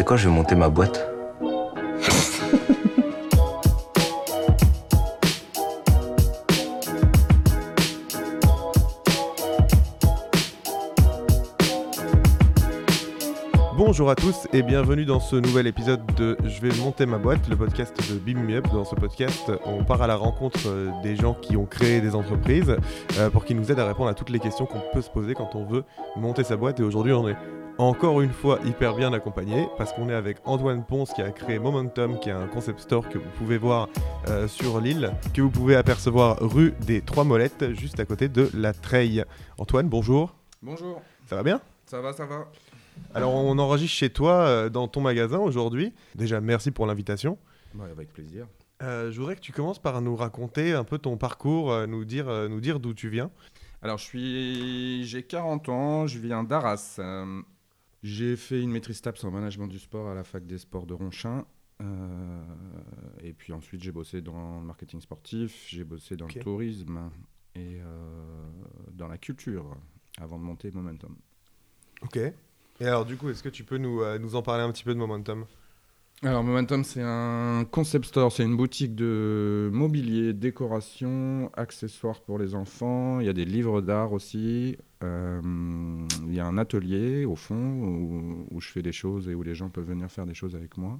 C'est quoi, je vais monter ma boîte Bonjour à tous et bienvenue dans ce nouvel épisode de Je vais monter ma boîte, le podcast de Beam Me Up. Dans ce podcast, on part à la rencontre euh, des gens qui ont créé des entreprises euh, pour qu'ils nous aident à répondre à toutes les questions qu'on peut se poser quand on veut monter sa boîte. Et aujourd'hui, on est encore une fois hyper bien accompagné parce qu'on est avec Antoine Ponce qui a créé Momentum, qui est un concept store que vous pouvez voir euh, sur l'île, que vous pouvez apercevoir rue des Trois Molettes, juste à côté de la Treille. Antoine, bonjour. Bonjour, Ça va bien? Ça va, ça va Alors, on enregistre chez toi, euh, dans ton magasin aujourd'hui. Déjà, merci pour l'invitation. Ouais, Avec plaisir. Euh, je voudrais que tu commences par nous raconter un peu ton parcours, euh, nous dire, nous dire d'où tu viens. Alors, je suis, j'ai 40 ans, je viens d'Arras. Euh, j'ai fait une maîtrise TAPS en management du sport à la fac des sports de Ronchin. Euh, et puis ensuite, j'ai bossé dans le marketing sportif, j'ai bossé dans le tourisme et euh, dans la culture avant de monter Momentum. Ok. Et alors, du coup, est-ce que tu peux nous, euh, nous en parler un petit peu de Momentum? Alors Momentum, c'est un concept store, c'est une boutique de mobilier, décoration, accessoires pour les enfants. Il y a des livres d'art aussi. Euh, il y a un atelier au fond où, où je fais des choses et où les gens peuvent venir faire des choses avec moi.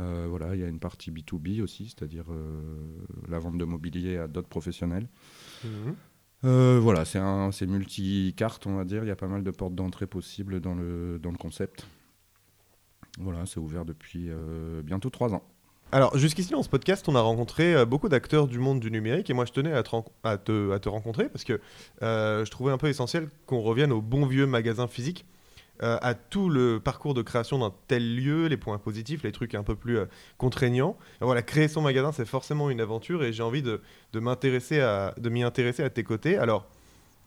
Euh, voilà, il y a une partie B2B aussi, c'est-à-dire euh, la vente de mobilier à d'autres professionnels. Mhm. Euh, voilà, c'est multi-carte, on va dire. Il y a pas mal de portes d'entrée possibles dans le, dans le concept. Voilà, c'est ouvert depuis euh, bientôt trois ans. Alors, jusqu'ici, dans ce podcast, on a rencontré euh, beaucoup d'acteurs du monde du numérique et moi, je tenais à te, rencontrer parce que euh, je trouvais un peu essentiel qu'on revienne au bon vieux magasin physique, à tout le parcours de création d'un tel lieu, les points positifs, les trucs un peu plus contraignants. Et voilà, créer son magasin, c'est forcément une aventure et j'ai envie de, de m'intéresser de m'y intéresser à tes côtés. Alors,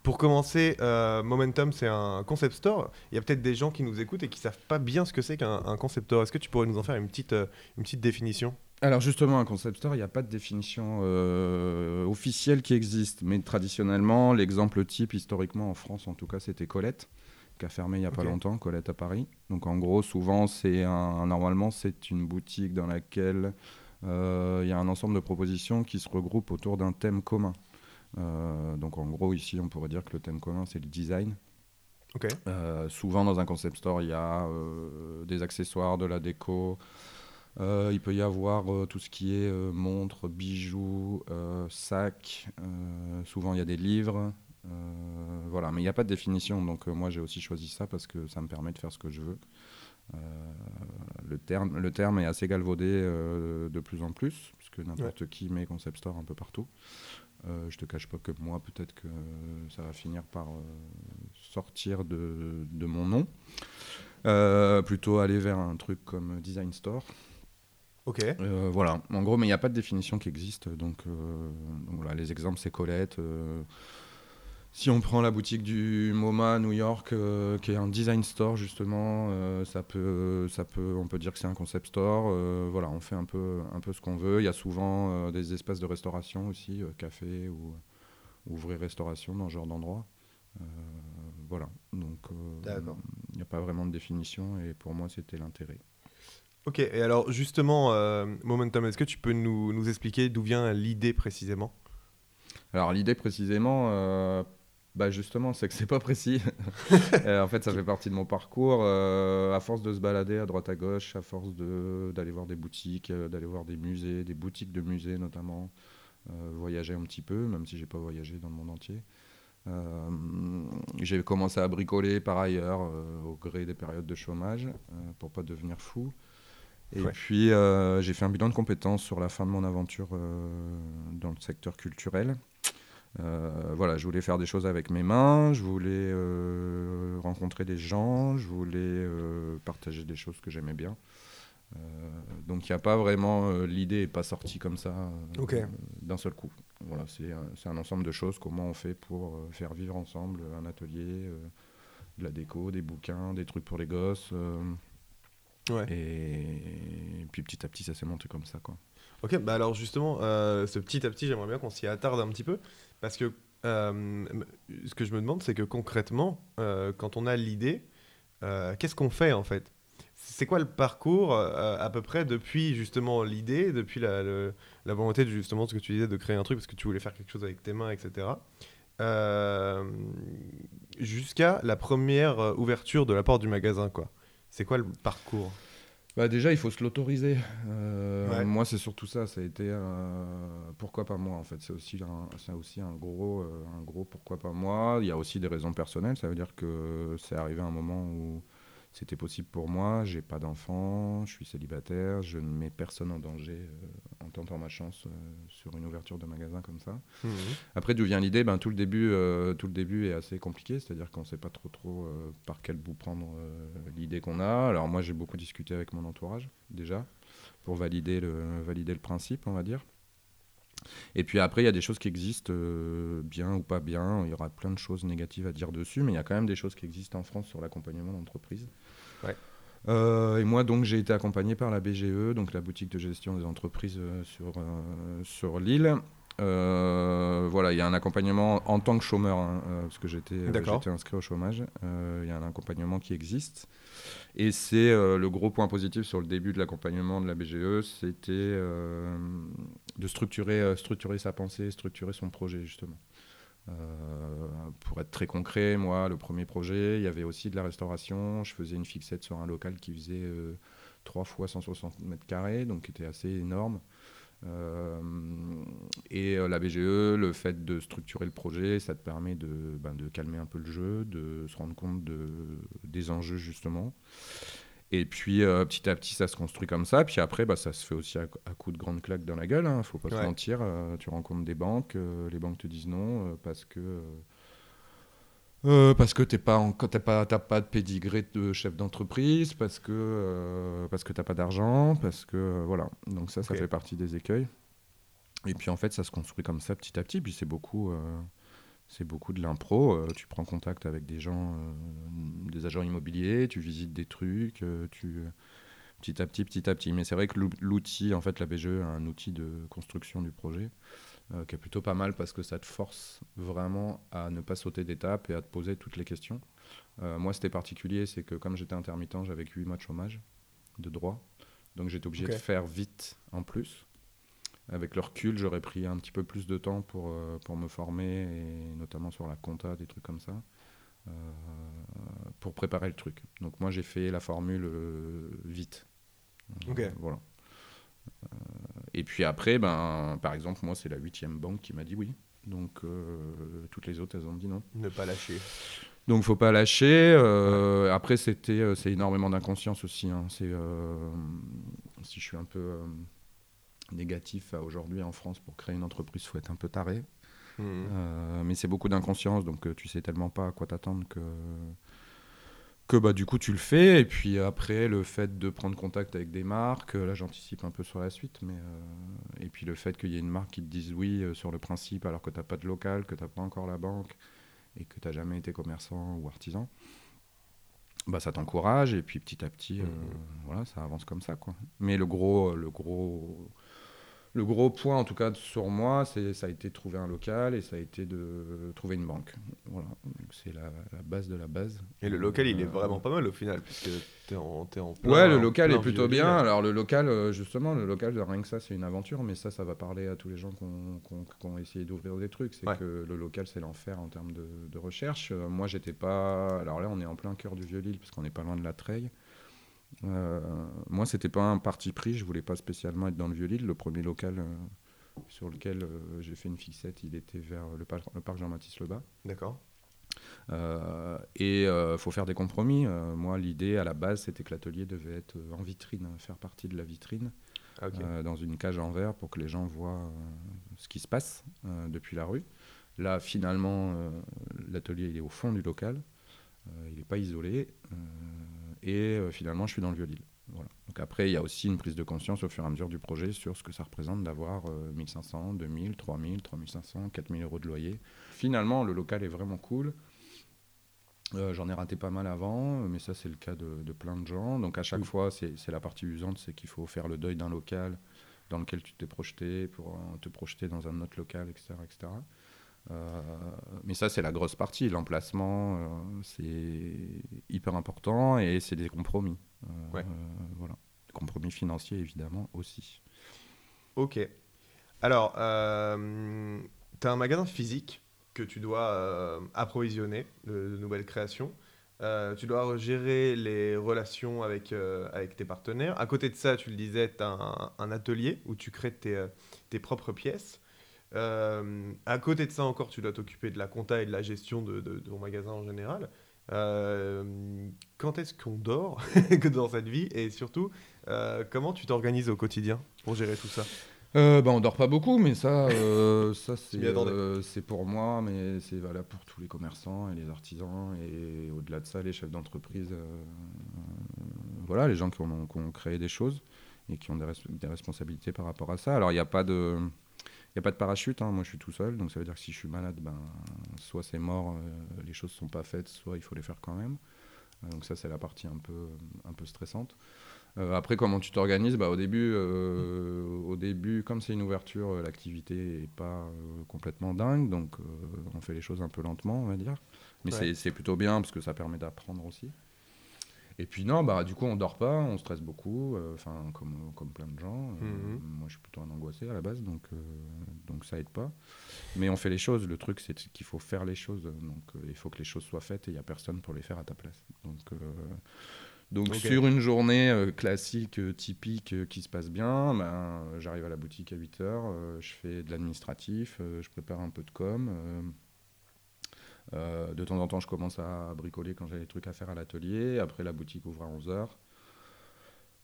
pour commencer, euh, Momentum, c'est un concept store. Il y a peut-être des gens qui nous écoutent et qui savent pas bien ce que c'est qu'un un concept store. Est-ce que tu pourrais nous en faire une petite, euh, une petite définition? Alors justement, un concept store, il n'y a pas de définition euh, officielle qui existe. Mais traditionnellement, l'exemple type, historiquement en France en tout cas, c'était Colette, qui a fermé il n'y a pas longtemps, Colette à Paris. Donc en gros, souvent, c'est un, normalement, c'est une boutique dans laquelle il y a un ensemble de propositions qui se regroupent autour d'un thème commun. Euh, donc en gros, ici, on pourrait dire que le thème commun, c'est le design. Ok. Euh, souvent dans un concept store, il y a euh, des accessoires, de la déco. Euh, il peut y avoir euh, tout ce qui est euh, montres, bijoux, sacs. Souvent, il y a des livres. Voilà, mais il n'y a pas de définition. Donc, moi, j'ai aussi choisi ça parce que ça me permet de faire ce que je veux. Le, terme, le terme est assez galvaudé de plus en plus, puisque n'importe qui met concept store un peu partout. Euh, je te cache pas que moi, peut-être que ça va finir par euh, sortir de, de mon nom. Euh, plutôt aller vers un truc comme Design Store. Ok. Voilà, en gros, mais il n'y a pas de définition qui existe. Donc, donc voilà, les exemples, c'est Colette. Si on prend la boutique du MoMA à New York, euh, qui est un design store justement, euh, ça peut, ça peut, on peut dire que c'est un concept store. euh, voilà, on fait un peu, un peu ce qu'on veut. Il y a souvent euh, des espaces de restauration aussi, euh, café ou ouvrir restauration dans ce genre d'endroit. Euh, voilà, donc euh, il n'y a pas vraiment de définition et pour moi c'était l'intérêt. Ok. Et alors, justement, euh, Momentum, est-ce que tu peux nous, nous expliquer d'où vient l'idée précisément? Alors l'idée précisément, euh, bah justement, c'est que c'est pas précis. Euh, en fait, ça fait partie de mon parcours. euh, à force de se balader à droite à gauche, à force de- d'aller voir des boutiques, euh, d'aller voir des musées, des boutiques de musées notamment, euh, voyager un petit peu, même si j'ai pas voyagé dans le monde entier. J'ai commencé à bricoler par ailleurs au gré des périodes de chômage pour pas devenir fou. Et Ouais. puis j'ai fait un bilan de compétences sur la fin de mon aventure dans le secteur culturel. Euh, voilà, je voulais faire des choses avec mes mains, je voulais euh, rencontrer des gens, je voulais euh, partager des choses que j'aimais bien. Donc il n'y a pas vraiment l'idée n'est pas sortie comme ça d'un seul coup. Voilà, c'est un, c'est un ensemble de choses. Comment on fait pour faire vivre ensemble un atelier, de la déco, des bouquins, des trucs pour les gosses. et... puis petit à petit, ça s'est monté comme ça, quoi. Ok, bah alors justement, euh, ce petit à petit, j'aimerais bien qu'on s'y attarde un petit peu, parce que euh, ce que je me demande, c'est que concrètement, euh, quand on a l'idée, qu'est-ce qu'on fait en fait? C'est quoi le parcours à peu près depuis justement l'idée, depuis la, la, volonté de justement ce que tu disais de créer un truc parce que tu voulais faire quelque chose avec tes mains, etc. Jusqu'à la première ouverture de la porte du magasin, quoi. C'est quoi le parcours? Bah déjà, il faut se l'autoriser. Moi, c'est surtout ça. Ça a été pourquoi pas moi en fait. C'est aussi un, aussi un gros, un gros pourquoi pas moi. Il y a aussi des raisons personnelles. Ça veut dire que c'est arrivé un moment où c'était possible pour moi. J'ai pas d'enfant, je suis célibataire, je ne mets personne en danger euh, tentant ma chance euh, sur une ouverture de magasin comme ça. Mhm. Après, d'où vient l'idée? Ben, tout, le début, euh, tout le début est assez compliqué, c'est-à-dire qu'on ne sait pas trop, trop par quel bout prendre l'idée qu'on a. Alors, moi, j'ai beaucoup discuté avec mon entourage déjà pour valider le, valider le principe, on va dire. Et puis après, il y a des choses qui existent, bien ou pas bien. Il y aura plein de choses négatives à dire dessus, mais il y a quand même des choses qui existent en France sur l'accompagnement d'entreprise. Euh, et moi, donc, j'ai été accompagné par la BGE, donc la boutique de gestion des entreprises euh, sur, euh, sur l'île. voilà, il y a un accompagnement en tant que chômeur, hein, parce que j'étais inscrit au chômage. Il y a un accompagnement qui existe. Et c'est le gros point positif sur le début de l'accompagnement de la BGE, c'était de structurer, structurer sa pensée, structurer son projet, justement. Euh, pour être très concret, moi, le premier projet, il y avait aussi de la restauration. Je faisais une fixette sur un local qui faisait 3 euh, fois 160 mètres carrés, donc qui était assez énorme. Euh, et la BGE, le fait de structurer le projet, ça te permet de, ben, calmer un peu le jeu, de se rendre compte de, des enjeux justement. Et puis euh, petit à petit, ça se construit comme ça. Puis après, bah, ça se fait aussi à, coup de grandes claques dans la gueule. Hein, faut pas se mentir. Euh, tu rencontres des banques, euh, les banques te disent non parce que parce que t'es pas t'as pas pas de pédigré de chef d'entreprise, parce que parce que t'as pas d'argent, parce que voilà. Donc ça, ça fait partie des écueils. Et puis en fait, ça se construit comme ça petit à petit. Puis c'est beaucoup c'est beaucoup de l'impro. Euh, tu prends contact avec des gens, euh, des agents immobiliers, tu visites des trucs, euh, tu petit à petit, petit à petit. Mais c'est vrai que l'outil, en fait, la BGE, un outil de construction du projet qui est plutôt pas mal parce que ça te force vraiment à ne pas sauter d'étape et à te poser toutes les questions. moi, c'était particulier, c'est que comme j'étais intermittent, j'avais 8 mois de chômage de droit. Donc j'étais obligé de faire vite en plus. Avec le recul, j'aurais pris un petit peu plus de temps pour, euh, pour me former, et notamment sur la compta, des trucs comme ça, euh, pour préparer le truc. Donc moi, j'ai fait la formule euh, vite. Ok. voilà. et puis après, ben, par exemple, moi, c'est la huitième banque qui m'a dit oui. Donc toutes les autres, elles ont dit non. Ne pas lâcher. Donc faut pas lâcher. Après, c'était, c'est énormément d'inconscience aussi. Hein. C'est, si je suis un peu négatif aujourd'hui en France pour créer une entreprise, faut être un peu taré. Mmh. Euh, mais c'est beaucoup d'inconscience, donc euh, tu sais tellement pas à quoi t'attendre que, que bah, du coup tu le fais. Et puis après, le fait de prendre contact avec des marques, là j'anticipe un peu sur la suite, mais euh, et puis le fait qu'il y ait une marque qui te dise oui sur le principe alors que tu n'as pas de local, que tu n'as pas encore la banque et que tu n'as jamais été commerçant ou artisan. Bah, ça t'encourage et puis petit à petit, mmh. voilà, ça avance comme ça quoi. Mais le gros, le gros, le gros point, en tout cas sur moi, c'est ça a été de trouver un local et ça a été de trouver une banque. Voilà, c'est la, base de la base. Et le local, il est euh, vraiment pas mal au final, puisque tu es en, es en plein, Ouais, le local est plutôt bien. Alors le local, euh, justement, le local, rien que ça, c'est une aventure, mais ça, ça va parler à tous les gens qui ont, essayé d'ouvrir des trucs. C'est que le local, c'est l'enfer en termes de, recherche. Euh, moi, j'étais pas. Alors là, on est en plein cœur du Vieux-Lille, parce qu'on n'est pas loin de la Treille. Euh, moi, c'était pas un parti pris. Je voulais pas spécialement être dans le Vieux-Lille. Le premier local euh, sur lequel euh, j'ai fait une fixette, il était vers le, parc Jean-Baptiste Lebas. D'accord. et il faut faire des compromis. moi, l'idée à la base, c'était que l'atelier devait être en vitrine, faire partie de la vitrine, ah, dans une cage en verre pour que les gens voient ce qui se passe depuis la rue. Là, finalement, l'atelier est au fond du local. il n'est pas isolé et euh, finalement je suis dans le vieux-Lille. Voilà. Donc après, il y a aussi une prise de conscience au fur et à mesure du projet sur ce que ça représente d'avoir 1500, 2000, 3000, 3500, 4000 euros de loyer. Finalement, le local est vraiment cool. Euh, j'en ai raté pas mal avant, mais ça c'est le cas de, plein de gens. Donc à chaque fois, c'est la partie usante, c'est qu'il faut faire le deuil d'un local dans lequel tu t'es projeté pour euh, te projeter dans un autre local, etc. etc. Euh, mais ça, c'est la grosse partie. L'emplacement, euh, c'est hyper important et c'est des compromis. Euh, voilà. Compromis financier, évidemment, aussi. Ok. Alors, euh, tu as un magasin physique que tu dois approvisionner de, nouvelles créations. Tu dois gérer les relations avec, avec tes partenaires. À côté de ça, tu le disais, tu as un, atelier où tu crées tes, tes propres pièces. À côté de ça encore, tu dois t'occuper de la compta et de la gestion de, de, ton magasin en général. quand est-ce qu'on dort dans cette vie Et surtout, comment tu t'organises au quotidien pour gérer tout ça? Euh, bah, on dort pas beaucoup, mais ça, euh, ça euh, c'est pour moi, mais c'est valable pour tous les commerçants et les artisans, et au-delà de ça, les chefs d'entreprise, euh, voilà, les gens qui ont, créé des choses et qui ont des, responsabilités par rapport à ça. Alors, il n'y a pas de... Il a pas de parachute, hein. moi je suis tout seul, donc ça veut dire que si je suis malade, ben, soit c'est mort, les choses ne sont pas faites, soit il faut les faire quand même. donc ça c'est la partie un peu, un peu stressante. Euh, après, comment tu t'organises? Bah, au, début, euh, au début, comme c'est une ouverture, euh, l'activité n'est pas complètement dingue, donc on fait les choses un peu lentement, on va dire. Mais c'est plutôt bien parce que ça permet d'apprendre aussi. Et puis non, bah, du coup, on dort pas, on stresse beaucoup, enfin comme, comme plein de gens. Mhm. Moi, je suis plutôt un angoissé à la base, donc, donc ça aide pas. Mais on fait les choses. Le truc, c'est qu'il faut faire les choses. Donc il faut que les choses soient faites et il n'y a personne pour les faire à ta place. Donc donc sur une journée euh, classique, euh, typique, euh, qui se passe bien, ben, j'arrive à la boutique à 8 heures, je fais de l'administratif, je prépare un peu de com. De temps en temps, je commence à bricoler quand j'ai des trucs à faire à l'atelier. Après, la boutique ouvre à 11 heures.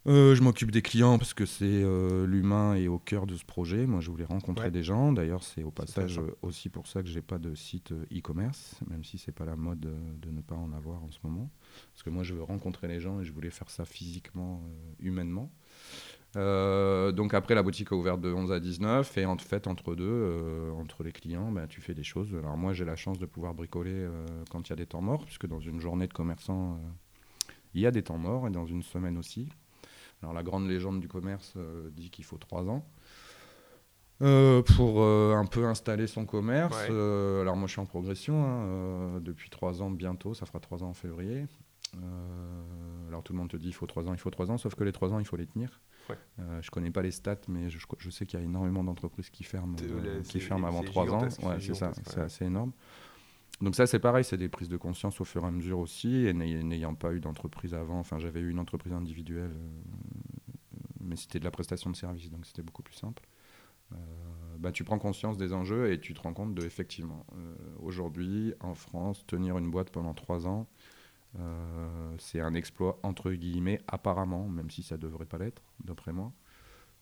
Euh, je m'occupe des clients parce que c'est euh, l'humain est au cœur de ce projet. Moi, je voulais rencontrer des gens. D'ailleurs, c'est au passage aussi pour ça que j'ai pas de site euh, e-commerce, même si c'est pas la mode de ne pas en avoir en ce moment. Parce que moi, je veux rencontrer les gens et je voulais faire ça physiquement, humainement. Donc après, la boutique est ouverte de 11 à 19 et en fait, entre deux, entre les clients, bah, tu fais des choses. Alors moi, j'ai la chance de pouvoir bricoler quand il y a des temps morts, puisque dans une journée de commerçant, il y a des temps morts et dans une semaine aussi. Alors la grande légende du commerce euh, dit qu'il faut trois ans. Euh, pour euh, un peu installer son commerce. alors moi je suis en progression hein, depuis trois ans bientôt, ça fera trois ans en février. alors tout le monde te dit il faut trois ans, il faut trois ans, sauf que les trois ans il faut les tenir. Je connais pas les stats, mais je, je sais qu'il y a énormément d'entreprises qui ferment, qui ferment avant trois ans. Ouais, c'est ça, c'est assez énorme. Donc ça c'est pareil, c'est des prises de conscience au fur et à mesure aussi, et n'ayant pas eu d'entreprise avant, enfin j'avais eu une entreprise individuelle, euh, mais c'était de la prestation de service, donc c'était beaucoup plus simple. Euh, bah, tu prends conscience des enjeux et tu te rends compte de effectivement, euh, aujourd'hui en France, tenir une boîte pendant trois ans, c'est un exploit entre guillemets apparemment, même si ça devrait pas l'être, d'après moi.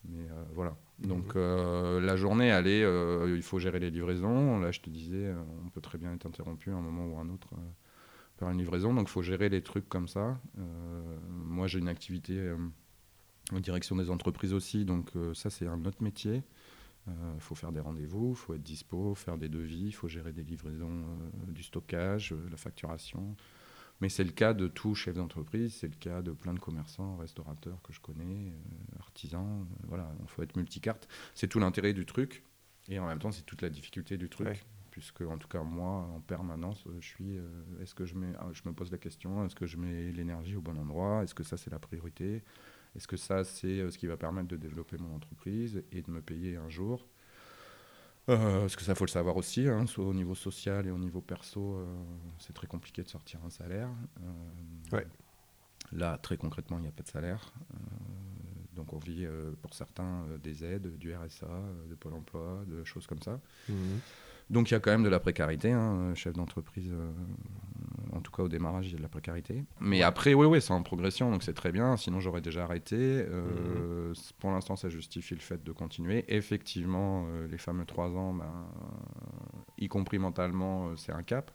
Mais euh, voilà. Donc mhm. euh, la journée, euh, il faut gérer les livraisons. Là, je te disais, on peut très bien être interrompu à un moment ou à un autre par une livraison. Donc il faut gérer les trucs comme ça. moi, j'ai une activité en direction des entreprises aussi. Donc ça, c'est un autre métier. Il faut faire des rendez-vous, il faut être dispo, faire des devis, il faut gérer des livraisons, du stockage, la facturation. Mais c'est le cas de tout chef d'entreprise, c'est le cas de plein de commerçants, restaurateurs que je connais, euh, artisans. Euh, voilà, il faut être multicarte. C'est tout l'intérêt du truc. Et en même temps, c'est toute la difficulté du truc. Puisque, en tout cas, moi, en permanence, je suis. Euh, est-ce que je, mets, je me pose la question est-ce que je mets l'énergie au bon endroit Est-ce que ça, c'est la priorité Est-ce que ça, c'est ce qui va permettre de développer mon entreprise et de me payer un jour euh, parce que ça, faut le savoir aussi, hein, soit au niveau social et au niveau perso, euh, c'est très compliqué de sortir un salaire. Euh, ouais. Là, très concrètement, il n'y a pas de salaire. donc on vit pour certains des aides, du RSA, de Pôle emploi, de choses comme ça. Mmh. Donc il y a quand même de la précarité, hein, chef d'entreprise, en tout cas au démarrage, il y a de la précarité. Mais après, oui, oui, c'est en progression, donc c'est très bien, sinon j'aurais déjà arrêté. Euh, mhm. Pour l'instant, ça justifie le fait de continuer. Effectivement, euh, les fameux trois ans, ben, y compris mentalement, c'est un cap.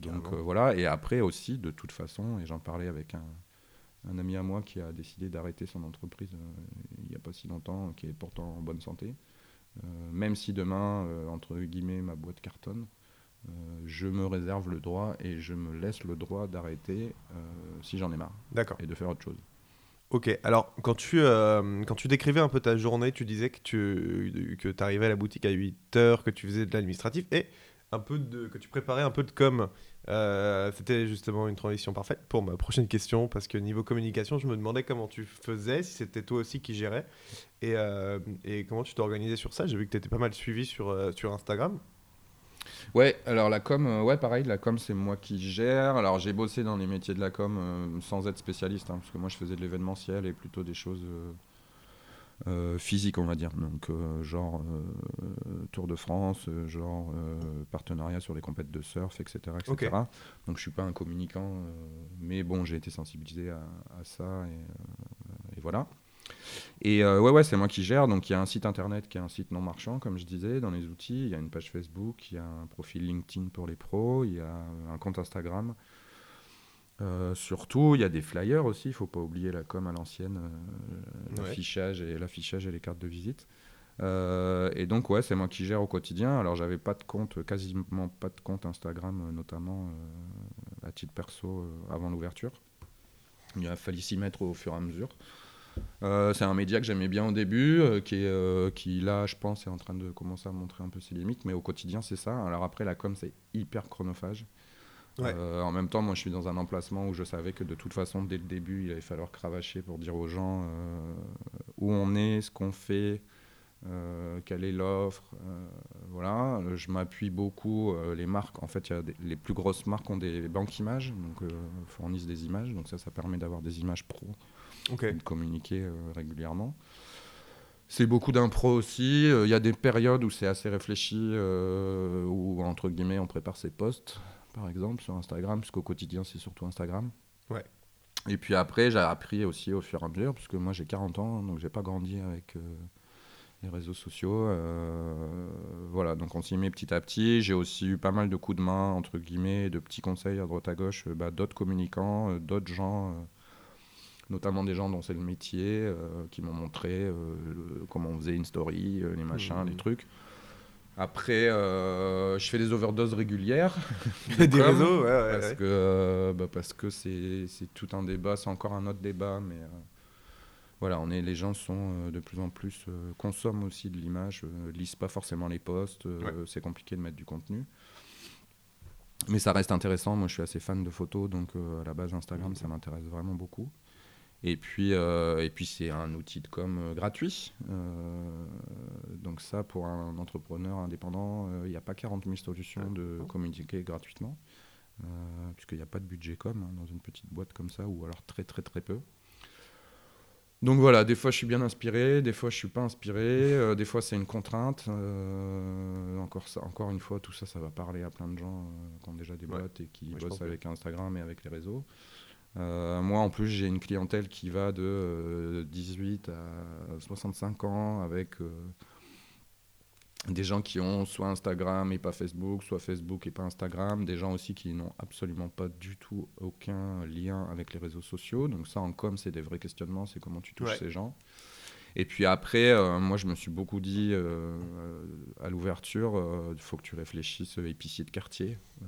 donc voilà, et après aussi, de toute façon, et j'en parlais avec un, un ami à moi qui a décidé d'arrêter son entreprise il n'y a pas si longtemps, qui est pourtant en bonne santé. Euh, même si demain, euh, entre guillemets, ma boîte cartonne, euh, je me réserve le droit et je me laisse le droit d'arrêter si j'en ai marre. D'accord. Et de faire autre chose. Ok, alors quand tu, quand tu décrivais un peu ta journée, tu disais que tu que arrivais à la boutique à 8 heures, que tu faisais de l'administratif et un peu de, que tu préparais un peu de com Euh, C'était justement une transition parfaite pour ma prochaine question, parce que niveau communication, je me demandais comment tu faisais, si c'était toi aussi qui gérais, et, euh, et comment tu t'organisais sur ça. J'ai vu que tu étais pas mal suivi sur, euh, sur Instagram. Ouais, alors la com, euh, ouais, pareil, la com, c'est moi qui gère. Alors j'ai bossé dans les métiers de la com euh, sans être spécialiste, hein, parce que moi je faisais de l'événementiel et plutôt des choses euh, euh, physiques, on va dire. Donc, genre Tour de France, genre partenariat sur les compètes de surf, etc. etc. Donc je suis pas un communicant, mais bon, j'ai été sensibilisé à, à ça et, et voilà. Et euh, ouais, ouais, c'est moi qui gère. Donc il y a un site internet qui est un site non marchand, comme je disais, dans les outils. Il y a une page Facebook, il y a un profil LinkedIn pour les pros, il y a un compte Instagram. Euh, surtout, il y a des flyers aussi. Il faut pas oublier la com à l'ancienne, euh, Ouais. l'affichage et l'affichage et les cartes de visite. Euh, et donc ouais, c'est moi qui gère au quotidien. Alors j'avais pas de compte, quasiment pas de compte Instagram, notamment à titre perso avant l'ouverture. Il a fallu s'y mettre au fur et à mesure. Euh, c'est un média que j'aimais bien au début, euh, qui, est, euh, qui là, je pense, est en train de commencer à montrer un peu ses limites, mais au quotidien, c'est ça. Alors après, la com, c'est hyper chronophage. Ouais. En même temps, moi, je suis dans un emplacement où je savais que de toute façon, dès le début, il allait falloir cravacher pour dire aux gens où on est, ce qu'on fait, quelle est l'offre. voilà, je m'appuie beaucoup. les marques, en fait, y a des- les plus grosses marques ont des banques images, donc fournissent des images. Donc ça, ça permet d'avoir des images pro Ok. et de communiquer euh, régulièrement. C'est beaucoup d'impro aussi. Euh, Il y a des périodes où c'est assez réfléchi, euh, où entre guillemets on prépare ses posts, par exemple sur Instagram, puisqu'au quotidien c'est surtout Instagram. Ouais. Et puis après, j'ai appris aussi au fur et à mesure, parce que moi j'ai 40 ans, donc j'ai pas grandi avec euh, les réseaux sociaux. euh, voilà, donc on s'y met petit à petit. J'ai aussi eu pas mal de coups de main, entre guillemets, de petits conseils à droite à gauche, bah, d'autres communicants, d'autres gens. Notamment des gens dont c'est le métier, euh, qui m'ont montré euh, le- comment on faisait une story, euh, les machins, Mhm. les trucs. Après, je fais des overdoses régulières. Des com, réseaux, ouais, ouais, Parce ouais. que bah, parce que c'est tout un débat, c'est encore un autre débat, mais voilà, on est, les gens sont euh, de plus en plus euh, consomment aussi de l'image, euh, lisent pas forcément les posts, Ouais. c'est compliqué de mettre du contenu. Mais ça reste intéressant. Moi, je suis assez fan de photos, donc à la base Instagram, ça m'intéresse vraiment beaucoup. Et puis, euh, et puis c'est un outil de com euh, gratuit. Euh, donc ça, pour un entrepreneur indépendant, euh, il n'y a pas 40 000 solutions de communiquer gratuitement, puisqu'il n'y a pas de budget com hein, dans une petite boîte comme ça, ou alors très très très peu. Donc voilà, des fois je suis bien inspiré, des fois je suis pas inspiré, des fois c'est une contrainte. encore, ça, encore une fois, tout ça, ça va parler à plein de gens qui ont déjà des Ouais. boîtes et qui Ouais, bossent avec Instagram et avec les réseaux. Euh, moi, en plus, j'ai une clientèle qui va de euh, 18 à 65 ans avec euh, des gens qui ont soit Instagram et pas Facebook, soit Facebook et pas Instagram, des gens aussi qui n'ont absolument pas du tout aucun lien avec les réseaux sociaux. Donc ça, en com, c'est des vrais questionnements, c'est comment tu touches Ouais. ces gens. Et puis après, euh, moi, je me suis beaucoup dit euh, à l'ouverture, euh, il faut que tu réfléchisses euh, épicier de quartier. Euh,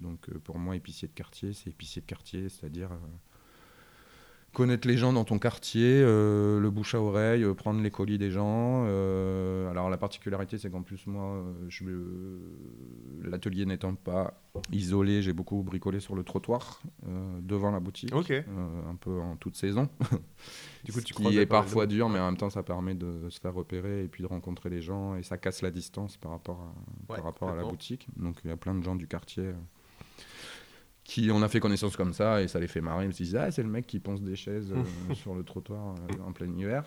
donc euh, pour moi, épicier de quartier, c'est épicier de quartier, c'est-à-dire euh, connaître les gens dans ton quartier, euh, le bouche à oreille, euh, prendre les colis des gens. euh, alors la particularité, c'est qu'en plus moi, l'atelier n'étant pas isolé, j'ai beaucoup bricolé sur le trottoir devant la boutique, un peu en toute saison. Du coup, Ce tu qui croisais est parfois dur, mais en même temps, ça permet de se faire repérer et puis de rencontrer les gens et ça casse la distance par rapport à, Ouais, par rapport à la boutique. Donc il y a plein de gens du quartier. Qui on a fait connaissance comme ça et ça les fait marrer. Ils me disent Ah, c'est le mec qui ponce des chaises euh, sur le trottoir euh, en plein hiver.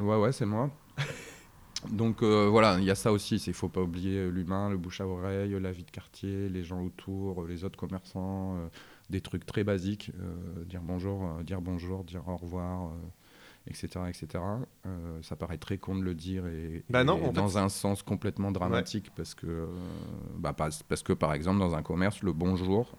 Ouais, ouais, c'est moi. Donc euh, voilà, il y a ça aussi. Il faut pas oublier l'humain, le bouche à oreille, la vie de quartier, les gens autour, les autres commerçants, des trucs très basiques. dire bonjour, dire bonjour, dire au revoir. Etc. etc. Euh, ça paraît très con de le dire et, Bah et non, en dans un sens complètement dramatique parce que euh, bah, parce, que par exemple dans un commerce le bonjour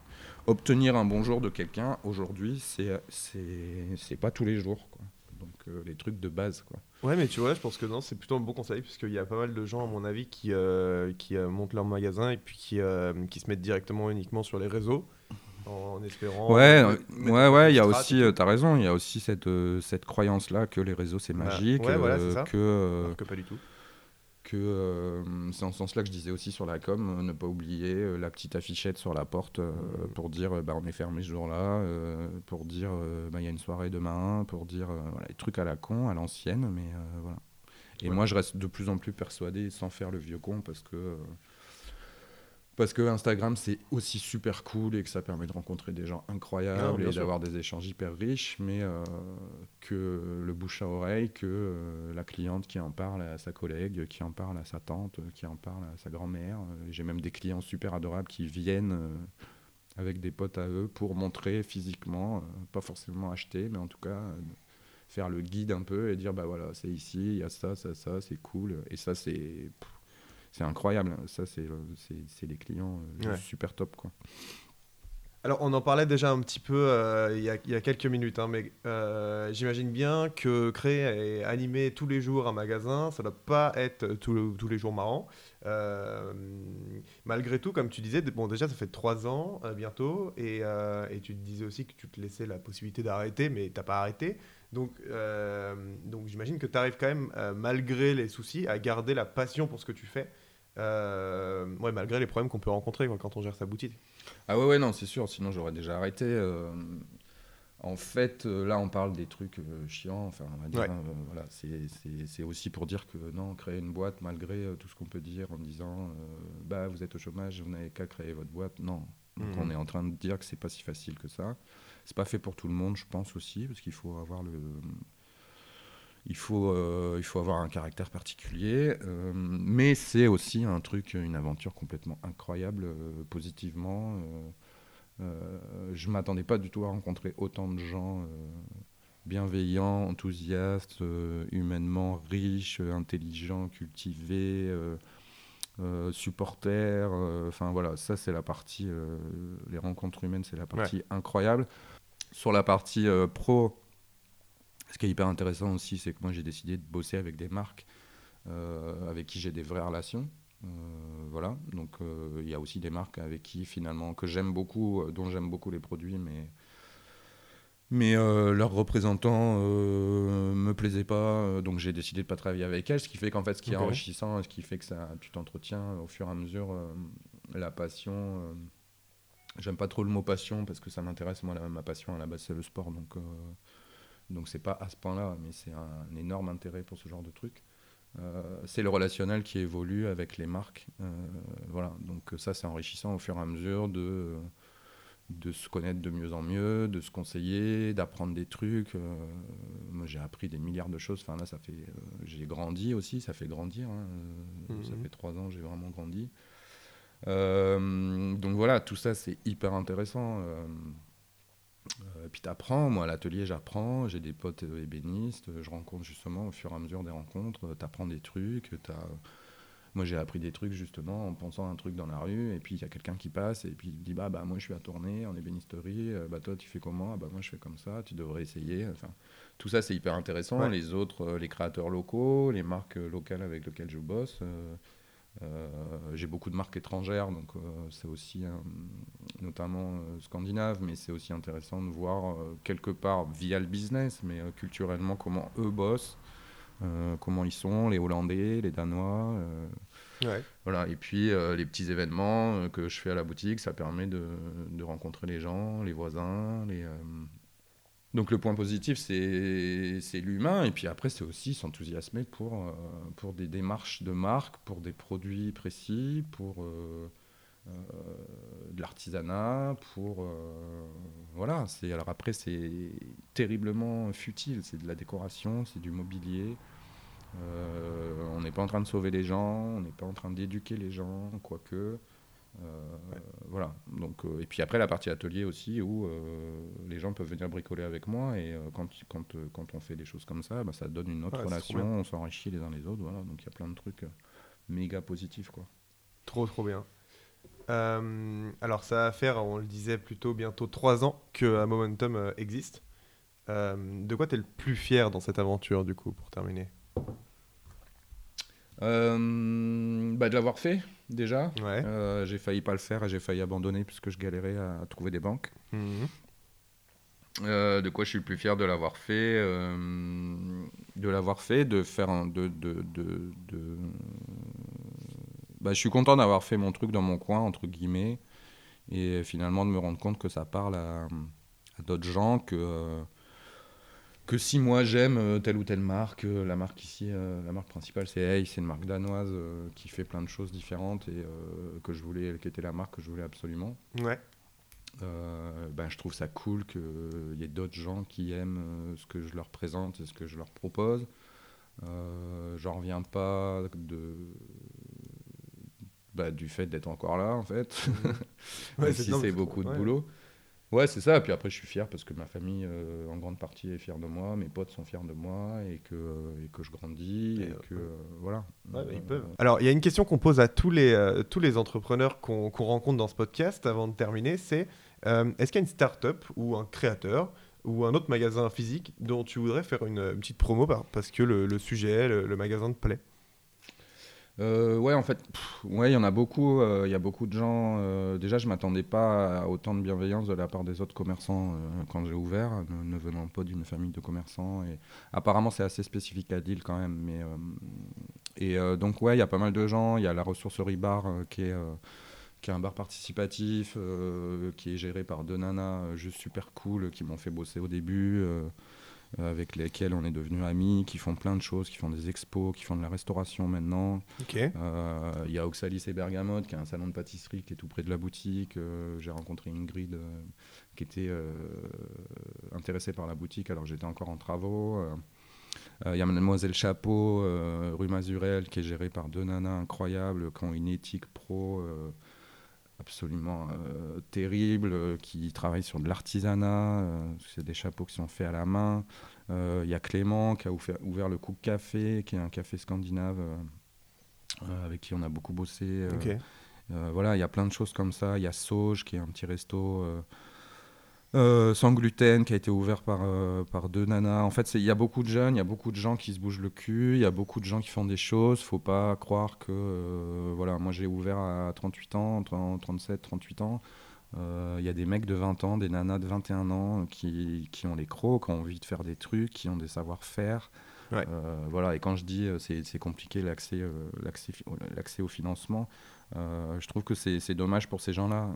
obtenir un bonjour de quelqu'un aujourd'hui c'est c'est c'est pas tous les jours quoi. donc euh, les trucs de base quoi Ouais, mais tu vois, je pense que non, c'est plutôt un bon conseil, parce qu'il y a pas mal de gens, à mon avis, qui, euh, qui euh, montent leur magasin et puis qui, euh, qui se mettent directement uniquement sur les réseaux, en espérant... ouais mettre- mettre ouais ouais il y a aussi euh, t'as raison il y a aussi cette euh, cette croyance là que les réseaux c'est Bah, magique ouais, voilà, c'est euh, ça. que euh, Alors que pas du tout. que euh, c'est en ce sens-là que je disais aussi sur la com, euh, ne pas oublier euh, la petite affichette sur la porte euh, pour dire euh, bah, on est fermé ce jour-là, euh, pour dire euh, bah, il y a une soirée demain, pour dire euh, voilà, les trucs à la con, à l'ancienne, mais euh, voilà. Et Ouais. moi je reste de plus en plus persuadé sans faire le vieux con parce que. Parce que Instagram c'est aussi super cool et que ça permet de rencontrer des gens incroyables bien et d'avoir des échanges hyper riches, mais euh, que le bouche à oreille, que euh, la cliente qui en parle à sa collègue, qui en parle à sa tante, qui en parle à sa grand-mère. Euh, J'ai même des clients super adorables qui viennent euh, avec des potes à eux pour montrer physiquement, pas forcément acheter, mais en tout cas faire le guide un peu et dire bah voilà, c'est ici, il y a ça, ça, ça, c'est cool. Et ça, c'est c'est incroyable. Ça, c'est euh, les clients euh, Ouais. super top quoi. Alors, on en parlait déjà un petit peu euh, il y, a, il y a quelques minutes, hein, mais euh, j'imagine bien que créer et animer tous les jours un magasin, ça ne doit pas être tous le- tous les jours marrant. Euh, malgré tout, comme tu disais, bon, déjà, ça fait trois ans bientôt, et, et tu te disais aussi que tu te laissais la possibilité d'arrêter, mais tu n'as pas arrêté. Donc, donc j'imagine que tu arrives quand même, malgré les soucis, à garder la passion pour ce que tu fais. Euh, ouais, malgré les problèmes qu'on peut rencontrer quoi, quand on gère sa boutique. Ah ouais, ouais, non, c'est sûr, sinon j'aurais déjà arrêté. euh, en fait, euh, là, on parle des trucs euh, chiants, enfin, on va dire, Ouais. euh, voilà, c'est- c'est c'est aussi pour dire que non, créer une boîte, malgré euh, tout ce qu'on peut dire en disant, bah, vous êtes au chômage, vous n'avez qu'à créer votre boîte, non. Donc Mhm. on est en train de dire que c'est pas si facile que ça. C'est pas fait pour tout le monde, je pense aussi, parce qu'il faut avoir le... Il faut, euh, il faut avoir un caractère particulier, euh, mais c'est aussi un truc, une aventure complètement incroyable, euh, positivement. je m'attendais pas du tout à rencontrer autant de gens bienveillants, enthousiastes, humainement riches, intelligents, cultivés, euh, supporters. euh, Enfin voilà, ça c'est la partie, euh, les rencontres humaines, c'est la partie incroyable. Sur la partie pro, ce qui est hyper intéressant aussi, c'est que moi j'ai décidé de bosser avec des marques euh, avec qui j'ai des vraies relations. Euh, voilà, donc euh, il y a aussi des marques avec qui finalement que j'aime beaucoup, dont j'aime beaucoup les produits, mais mais euh, leurs représentants euh, me plaisaient pas, euh, donc j'ai décidé de pas travailler avec elles, ce qui fait qu'en fait ce qui est enrichissant, ce qui fait que ça, tu t'entretiens au fur et à mesure la passion. J'aime pas trop le mot passion parce que ça m'intéresse moi la, ma passion à la base c'est le sport donc donc c'est pas à ce point-là mais c'est un, énorme intérêt pour ce genre de truc. Euh, c'est le relationnel qui évolue avec les marques. Euh, voilà, donc ça c'est enrichissant au fur et à mesure de, de se connaître de mieux en mieux, de se conseiller, d'apprendre des trucs. Euh, moi j'ai appris des milliards de choses. Enfin là ça fait, j'ai grandi aussi, ça fait grandir. hein. Ça Mhm. fait trois ans j'ai vraiment grandi. Donc voilà, tout ça c'est hyper intéressant. Euh, puis t'apprends, moi à l'atelier j'apprends, j'ai des potes ébénistes, je rencontre justement au fur et à mesure des rencontres, euh, t'apprends des trucs, moi j'ai appris des trucs justement en pensant à un truc dans la rue, et puis il y a quelqu'un qui passe, et puis il dit bah, bah moi je suis à tourner en ébénisterie, euh, bah toi tu fais comment? Ah, Bah moi je fais comme ça, tu devrais essayer, enfin tout ça c'est hyper intéressant, Ouais. les autres, euh, les créateurs locaux, les marques euh, locales avec lesquelles je bosse. euh, j'ai beaucoup de marques étrangères, donc euh, c'est aussi euh, notamment euh, scandinave, mais c'est aussi intéressant de voir euh, quelque part via le business, mais euh, culturellement comment eux bossent, euh, comment ils sont, les Hollandais, les Danois. euh, Ouais. voilà, et puis euh, les petits événements euh, que je fais à la boutique, ça permet de, de rencontrer les gens, les voisins. Les, euh, Donc le point positif, c'est l'humain, et puis après, c'est aussi s'enthousiasmer pour, euh, pour des démarches de marque, pour des produits précis, pour euh, euh, de l'artisanat, pour... voilà, alors après, c'est terriblement futile, c'est de la décoration, c'est du mobilier. On n'est pas en train de sauver les gens, on n'est pas en train d'éduquer les gens, quoique. Euh, Voilà. Donc, euh, et puis après, la partie atelier aussi, où euh, les gens peuvent venir bricoler avec moi. Et quand, quand, quand on fait des choses comme ça, bah, ça donne une autre Ouais, relation, on s'enrichit les uns les autres. Voilà. Donc il y a plein de trucs méga positifs. Quoi. Trop, trop bien. Euh, alors, ça va faire, on le disait plutôt bientôt trois ans que Momentum existe. Euh, de quoi tu es le plus fier dans cette aventure, du coup, pour terminer? Euh, bah, de l'avoir fait, déjà. Ouais. Euh, j'ai failli pas le faire et j'ai failli abandonner puisque je galérais à trouver des banques. Mhm. Euh, de quoi je suis le plus fier de l'avoir fait, de l'avoir fait, de faire un, de, de, de, de, bah, je suis content d'avoir fait mon truc dans mon coin, entre guillemets, et finalement de me rendre compte que ça parle à, d'autres gens, que, que si moi j'aime euh, telle ou telle marque, euh, la marque ici, la marque principale c'est Hey, c'est une marque danoise qui fait plein de choses différentes et que je voulais, qui était la marque que je voulais absolument. Ouais. ben, je trouve ça cool qu'il y ait d'autres gens qui aiment ce que je leur présente et ce que je leur propose. Euh, J'en reviens pas de, bah, du fait d'être encore là, en fait. ouais, si c'est beaucoup de boulot. Ouais, c'est ça. Puis après, je suis fier parce que ma famille, euh, en grande partie, est fière de moi. Mes potes sont fiers de moi et que, et que je grandis. Et, que, euh, voilà. Bah, ils peuvent. Alors, il y a une question qu'on pose à tous les, euh, tous les entrepreneurs qu'on rencontre dans ce podcast avant de terminer c'est est-ce qu'il y a une start-up ou un créateur ou un autre magasin physique dont tu voudrais faire une, petite promo parce que le, sujet, le, magasin te plaît? Euh, ouais, en fait, ouais, il y en a beaucoup. Euh, il y a beaucoup de gens. Euh, déjà, je m'attendais pas à autant de bienveillance de la part des autres commerçants quand j'ai ouvert, ne, venant pas d'une famille de commerçants. Et apparemment, c'est assez spécifique à Deal quand même. Mais et donc, ouais, il y a pas mal de gens. Il y a la ressourcerie bar qui est qui est un bar participatif, euh, qui est géré par deux nanas euh, juste super cool, qui m'ont fait bosser au début, euh, avec lesquelles on est devenus amis, qui font plein de choses, qui font des expos, qui font de la restauration maintenant. Il y a Oxalis et Bergamote, qui est un salon de pâtisserie qui est tout près de la boutique. J'ai rencontré Ingrid, qui était intéressée par la boutique alors j'étais encore en travaux. Il y a Mademoiselle Chapeau, rue Mazurel, qui est gérée par deux nanas incroyables, qui ont une éthique pro absolument euh, terrible, euh, qui travaille sur de l'artisanat, euh, c'est des chapeaux qui sont faits à la main. Il y a Clément qui a ouvert, le Cook Café, qui est un café scandinave avec qui on a beaucoup bossé. voilà, il y a plein de choses comme ça. Il y a Sauge qui est un petit resto euh, sans gluten qui a été ouvert par, euh, par deux nanas. En fait, il y a beaucoup de jeunes, il y a beaucoup de gens qui se bougent le cul, il y a beaucoup de gens qui font des choses. Faut pas croire que. Euh, voilà, moi j'ai ouvert à 38 ans, 37, 38 ans. Il y a des mecs de 20 ans, des nanas de 21 ans qui, qui ont les crocs, qui ont envie de faire des trucs, qui ont des savoir-faire. voilà, et quand je dis c'est compliqué l'accès l'accès au financement, je trouve que c'est dommage pour ces gens-là.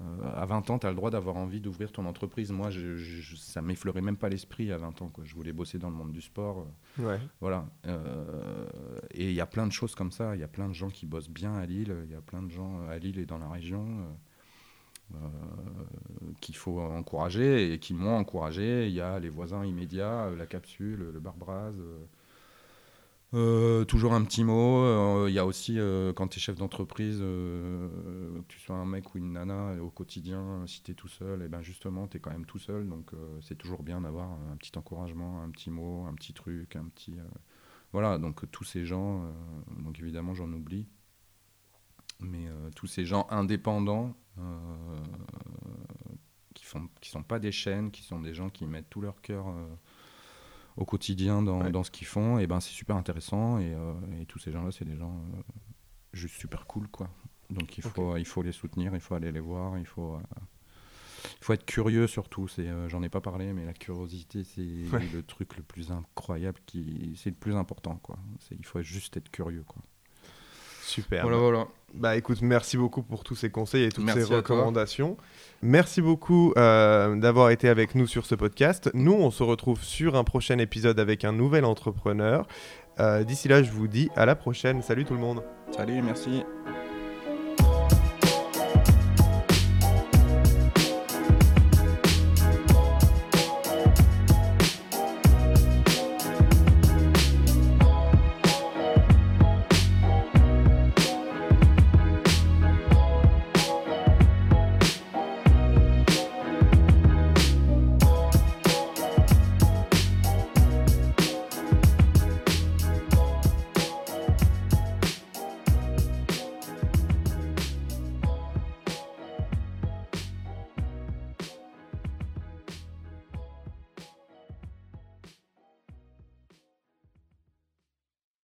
Euh, à 20 ans, tu as le droit d'avoir envie d'ouvrir ton entreprise. Moi, je, je, ça m'effleurait même pas l'esprit à 20 ans. Quoi. Je voulais bosser dans le monde du sport. Ouais. Voilà. Euh, et il y a plein de choses comme ça. Il y a plein de gens qui bossent bien à Lille. Il y a plein de gens à Lille et dans la région euh, qu'il faut encourager et qui m'ont encouragé. Il y a les voisins immédiats, la capsule, le bar euh, toujours un petit mot. Euh, il y a aussi, euh, quand tu es chef d'entreprise, que tu sois un mec ou une nana, au quotidien, si tu es tout seul, et ben justement, tu es quand même tout seul. Donc, c'est toujours bien d'avoir un petit encouragement, un petit mot, un petit truc, un petit. voilà, donc tous ces gens, donc évidemment, j'en oublie. Mais tous ces gens indépendants qui ne qui sont pas des chaînes, qui sont des gens qui mettent tout leur cœur au quotidien dans, dans ce qu'ils font, et ben c'est super intéressant. Et, euh, et tous ces gens-là, c'est des gens euh, juste super cool, quoi. Donc il faut, il faut les soutenir, il faut aller les voir, il faut, euh, il faut être curieux surtout. C'est, j'en ai pas parlé, mais la curiosité, c'est le truc le plus incroyable, qui, c'est le plus important, quoi. Il faut juste être curieux, quoi. Super. Voilà, voilà. Bah écoute, merci beaucoup pour tous ces conseils et toutes ces recommandations. Merci beaucoup euh, d'avoir été avec nous sur ce podcast. Nous, on se retrouve sur un prochain épisode avec un nouvel entrepreneur. Euh, d'ici là, je vous dis à la prochaine. Salut tout le monde. Salut, merci.